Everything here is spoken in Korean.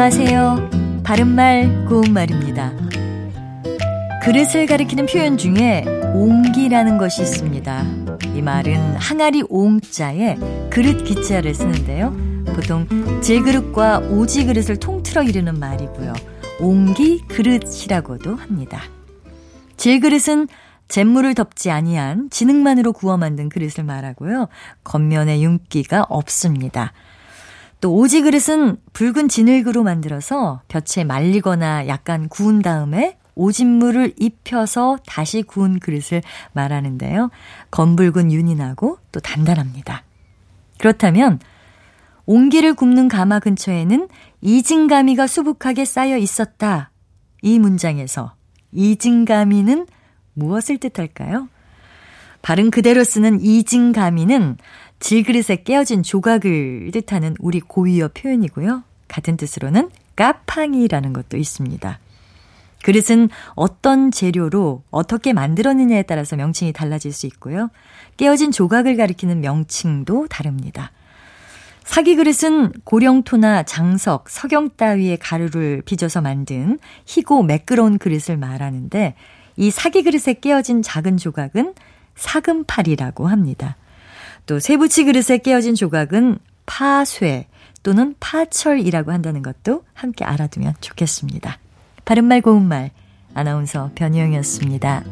안녕하세요. 바른말 고운말입니다. 그릇을 가리키는 표현 중에 옹기라는 것이 있습니다. 이 말은 항아리 옹자에 그릇 기자를 쓰는데요. 보통 질그릇과 오지 그릇을 통틀어 이르는 말이고요. 옹기 그릇이라고도 합니다. 질그릇은 잿물을 덮지 아니한 진흙만으로 구워 만든 그릇을 말하고요. 겉면에 윤기가 없습니다. 또 오지 그릇은 붉은 진흙으로 만들어서 볕에 말리거나 약간 구운 다음에 오진물을 입혀서 다시 구운 그릇을 말하는데요. 검붉은 윤이 나고 또 단단합니다. 그렇다면 옹기를 굽는 가마 근처에는 이진가미가 수북하게 쌓여 있었다. 이 문장에서 이진가미는 무엇을 뜻할까요? 발음 그대로 쓰는 이진가미는 질그릇에 깨어진 조각을 뜻하는 우리 고유어 표현이고요. 같은 뜻으로는 까팡이라는 것도 있습니다. 그릇은 어떤 재료로 어떻게 만들었느냐에 따라서 명칭이 달라질 수 있고요. 깨어진 조각을 가리키는 명칭도 다릅니다. 사기 그릇은 고령토나 장석, 석영 따위의 가루를 빚어서 만든 희고 매끄러운 그릇을 말하는데 이 사기 그릇에 깨어진 작은 조각은 사금팔이라고 합니다. 또 세부치 그릇에 깨어진 조각은 파쇠 또는 파철이라고 한다는 것도 함께 알아두면 좋겠습니다. 바른말 고운말 아나운서 변희영이었습니다.